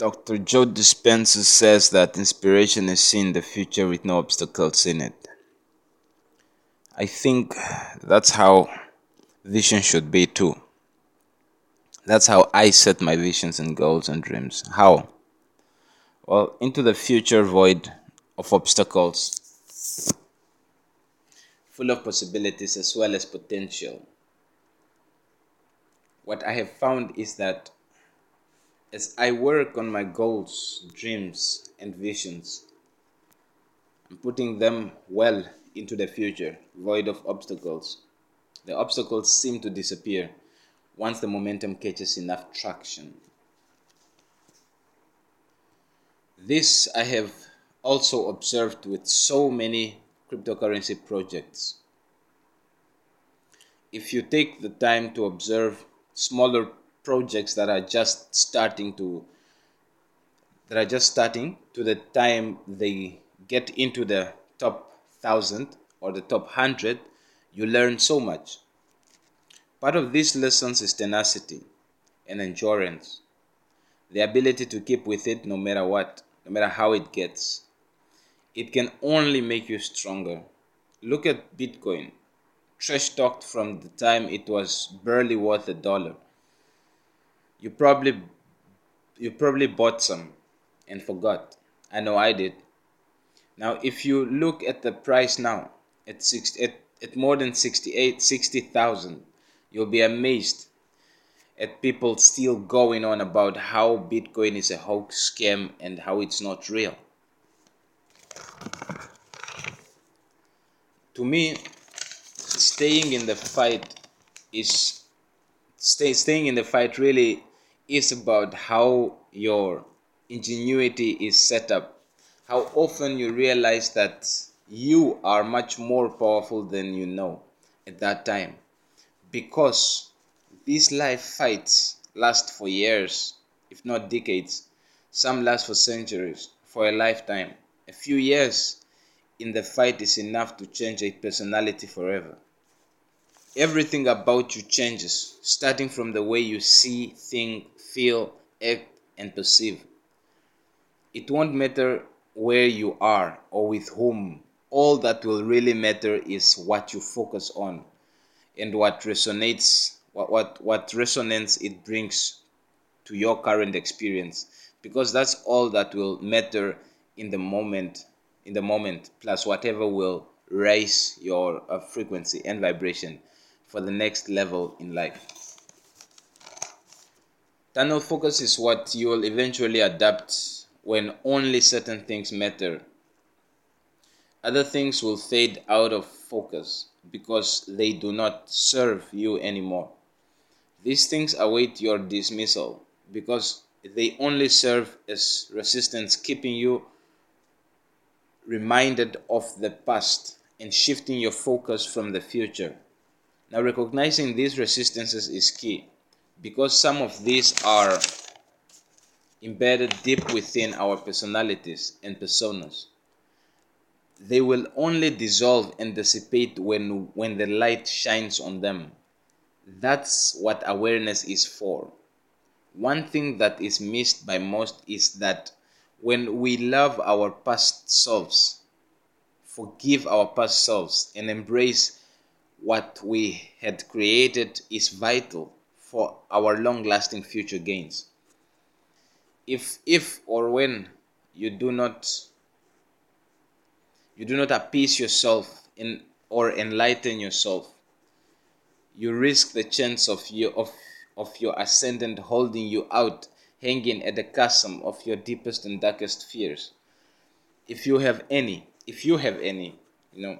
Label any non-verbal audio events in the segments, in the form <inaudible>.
Dr. Joe Dispenza says that inspiration is seeing the future with no obstacles in it. I think that's how vision should be too. That's how I set my visions and goals and dreams. How? Well, into the future void of obstacles, full of possibilities as well as potential. What I have found is that as I work on my goals, dreams, and visions, I'm putting them well into the future, void of obstacles. The obstacles seem to disappear once the momentum catches enough traction. This I have also observed with so many cryptocurrency projects. If you take the time to observe smaller projects that are just starting to that are just starting to the time they get into the top 1000 or the top 100 you learn so much. Part of these lessons is tenacity and endurance. The ability to keep with it no matter what no matter how it gets. It can only make you stronger. Look at bitcoin. Trash talked from the time it was barely worth a dollar you probably you probably bought some and forgot. I know I did. Now if you look at the price now at six at, at more than 68 60,000 you'll be amazed at people still going on about how Bitcoin is a hoax scam and how it's not real. To me, staying in the fight is stay, staying in the fight really is about how your ingenuity is set up. How often you realize that you are much more powerful than you know at that time. Because these life fights last for years, if not decades. Some last for centuries, for a lifetime. A few years in the fight is enough to change a personality forever everything about you changes, starting from the way you see, think, feel, act, and perceive. It won't matter where you are or with whom. All that will really matter is what you focus on and what resonates, what, what, what resonance it brings to your current experience. Because that's all that will matter in the moment, in the moment, plus whatever will raise your uh, frequency and vibration for the next level in life. Tunnel focus is what you will eventually adapt when only certain things matter. Other things will fade out of focus because they do not serve you anymore. These things await your dismissal because they only serve as resistance, keeping you reminded of the past and shifting your focus from the future. Now, recognizing these resistances is key because some of these are embedded deep within our personalities and personas. They will only dissolve and dissipate when, when the light shines on them. That's what awareness is for. One thing that is missed by most is that when we love our past selves, forgive our past selves, and embrace what we had created is vital for our long lasting future gains. If, if or when you do not you do not appease yourself in, or enlighten yourself, you risk the chance of you of, of your ascendant holding you out, hanging at the chasm of your deepest and darkest fears. If you have any, if you have any, you know,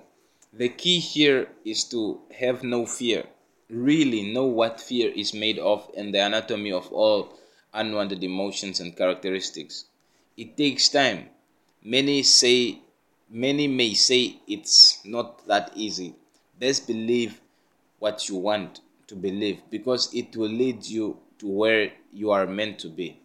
the key here is to have no fear. Really know what fear is made of and the anatomy of all unwanted emotions and characteristics. It takes time. Many say many may say it's not that easy. Best believe what you want to believe because it will lead you to where you are meant to be.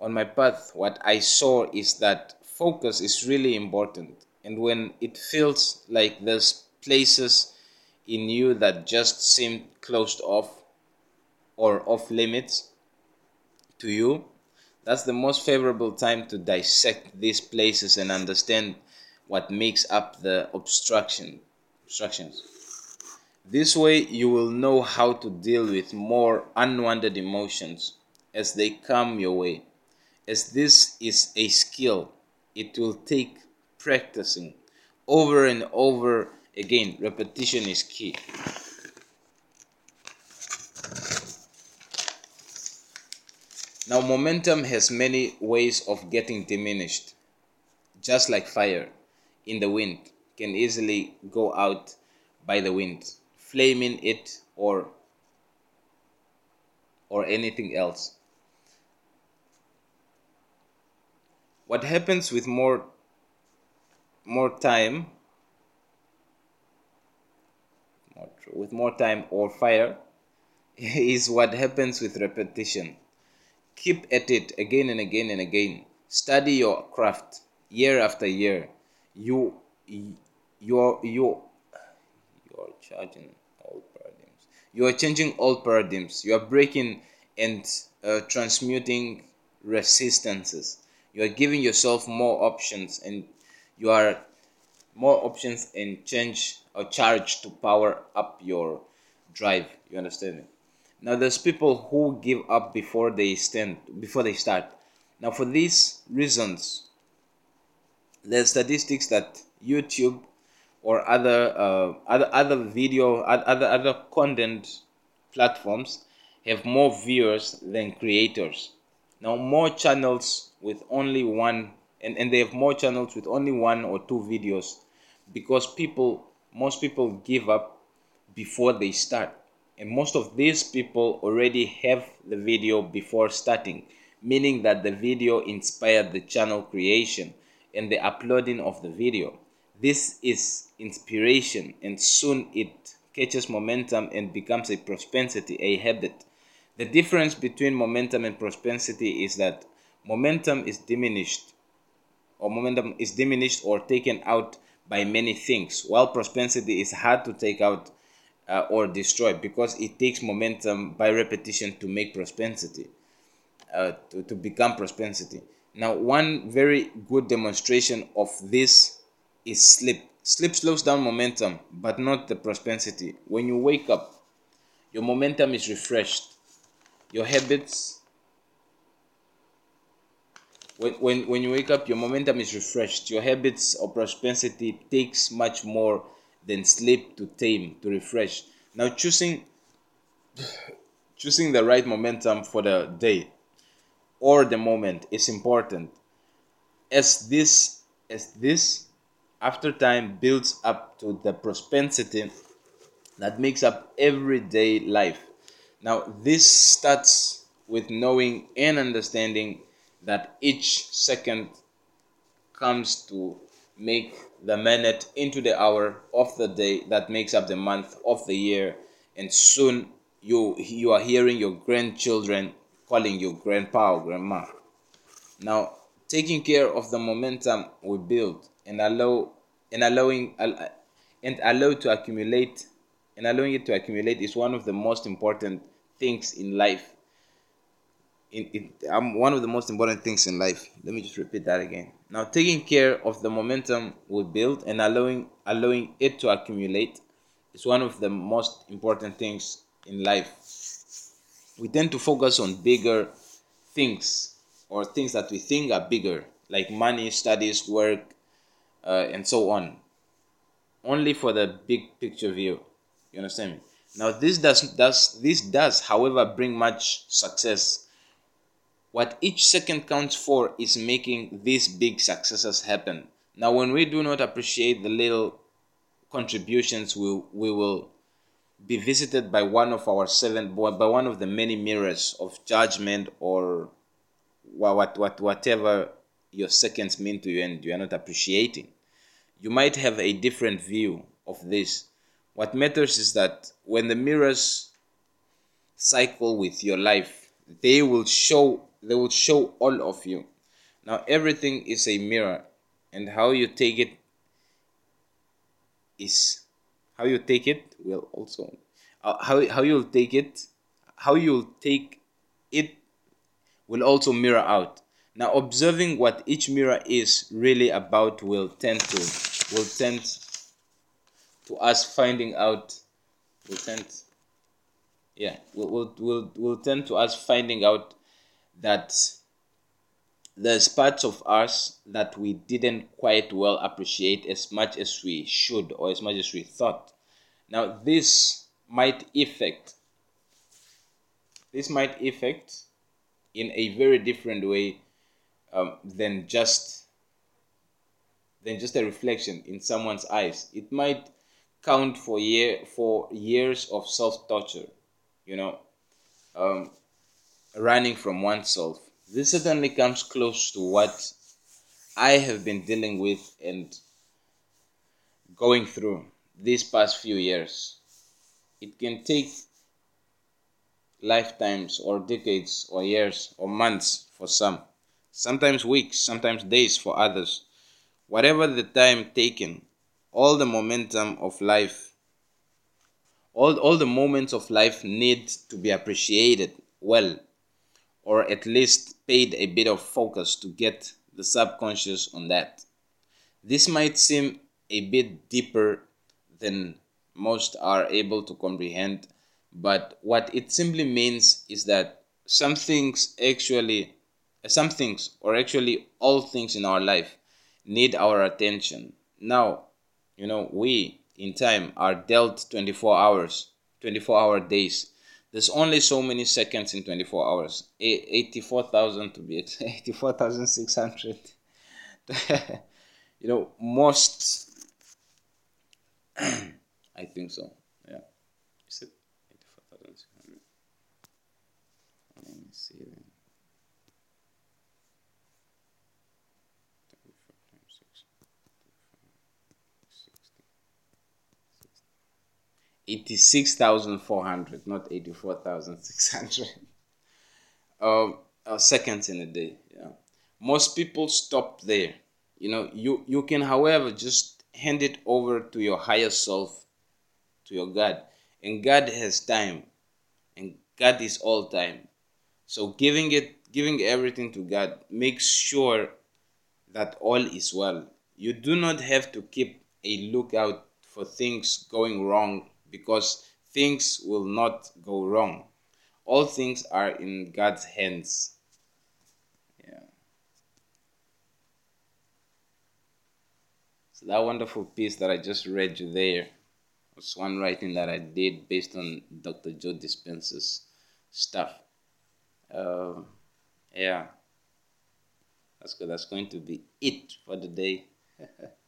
On my path, what I saw is that focus is really important and when it feels like there's places in you that just seemed closed off or off limits to you, That's the most favorable time to dissect these places and understand what makes up the obstruction obstructions. This way you will know how to deal with more unwanted emotions as they come your way. As this is a skill, it will take practicing over and over again. Repetition is key. Now, momentum has many ways of getting diminished. Just like fire in the wind can easily go out by the wind, flaming it or or anything else. What happens with more more time with more time or fire <laughs> is what happens with repetition Keep at it again and again and again. Study your craft year after year. You, you're, you, you're charging old paradigms. You are changing old paradigms. You are breaking and uh, transmuting resistances. You are giving yourself more options and you are more options and change or charge to power up your drive. You understand me? Now there's people who give up before they stand before they start. Now for these reasons, there's statistics that YouTube or other uh, other other video other other content platforms have more viewers than creators. Now more channels with only one and, and they have more channels with only one or two videos because people most people give up before they start. And most of these people already have the video before starting meaning that the video inspired the channel creation and the uploading of the video. This is inspiration and soon it catches momentum and becomes a propensity a habit. The difference between momentum and propensity is that momentum is diminished or momentum is diminished or taken out by many things. While propensity is hard to take out uh, or destroy because it takes momentum by repetition to make propensity uh, to, to become propensity. Now one very good demonstration of this is sleep. Sleep slows down momentum but not the propensity. When you wake up your momentum is refreshed. Your habits when, when, when you wake up your momentum is refreshed your habits or propensity takes much more than sleep to tame, to refresh. Now choosing <sighs> choosing the right momentum for the day or the moment is important. As this as this after time builds up to the propensity that makes up everyday life. Now this starts with knowing and understanding that each second comes to make the minute into the hour of the day that makes up the month of the year. And soon you you are hearing your grandchildren calling you grandpa or grandma. Now taking care of the momentum we build and allow and allowing and allow to accumulate and allowing it to accumulate is one of the most important things in life in, in um, one of the most important things in life. Let me just repeat that again. Now, taking care of the momentum we build and allowing allowing it to accumulate is one of the most important things in life. We tend to focus on bigger things or things that we think are bigger, like money, studies, work, uh, and so on, only for the big picture view. You understand me? Now, this does does this does, however, bring much success what each second counts for is making these big successes happen. Now, when we do not appreciate the little contributions, we, we will be visited by one of our seven, by one of the many mirrors of judgment or what, what, whatever your seconds mean to you and you are not appreciating. You might have a different view of this. What matters is that when the mirrors cycle with your life, they will show they will show all of you. Now, everything is a mirror, and how you take it is how you take it will also uh, how how you'll take it how you'll take it will also mirror out. Now, observing what each mirror is really about will tend to will tend to us finding out will tend yeah will will will, will tend to us finding out that there's parts of us that we didn't quite well appreciate as much as we should or as much as we thought. Now, this might affect this might affect in a very different way um, than just than just a reflection in someone's eyes. It might count for year for years of self torture, you know, um, running from oneself this certainly comes close to what I have been dealing with and going through these past few years. It can take lifetimes or decades or years or months for some, sometimes weeks, sometimes days for others. Whatever the time taken, all the momentum of life, all, all the moments of life need to be appreciated well or at least paid a bit of focus to get the subconscious on that. This might seem a bit deeper than most are able to comprehend, but what it simply means is that some things actually, some things, or actually all things in our life, need our attention. Now, you know, we in time are dealt 24 hours, 24 hour days there's only so many seconds in 24 hours. 84,000 to be <laughs> 84,600. <laughs> you know, most. <clears throat> I think so. Yeah. Is it 84,600? Let me see. Then. 86,400, not 84,600 <laughs> um, uh, seconds in a day. Yeah. Most people stop there. You know, you, you can, however, just hand it over to your higher self, to your God. And God has time. And God is all time. So giving it, giving everything to God makes sure that all is well. You do not have to keep a lookout for things going wrong because things will not go wrong. All things are in God's hands. Yeah. So that wonderful piece that I just read you there was one writing that I did based on Dr. Joe Dispenza's stuff. Uh, yeah. That's good. That's going to be it for the day. <laughs>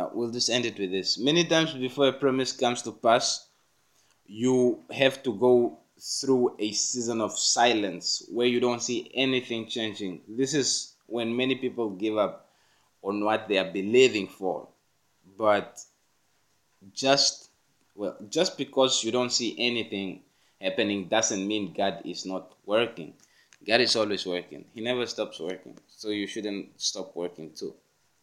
Now, we'll just end it with this. Many times before a promise comes to pass, you have to go through a season of silence where you don't see anything changing. This is when many people give up on what they are believing for. But just well, just because you don't see anything happening doesn't mean God is not working. God is always working. He never stops working. So you shouldn't stop working too.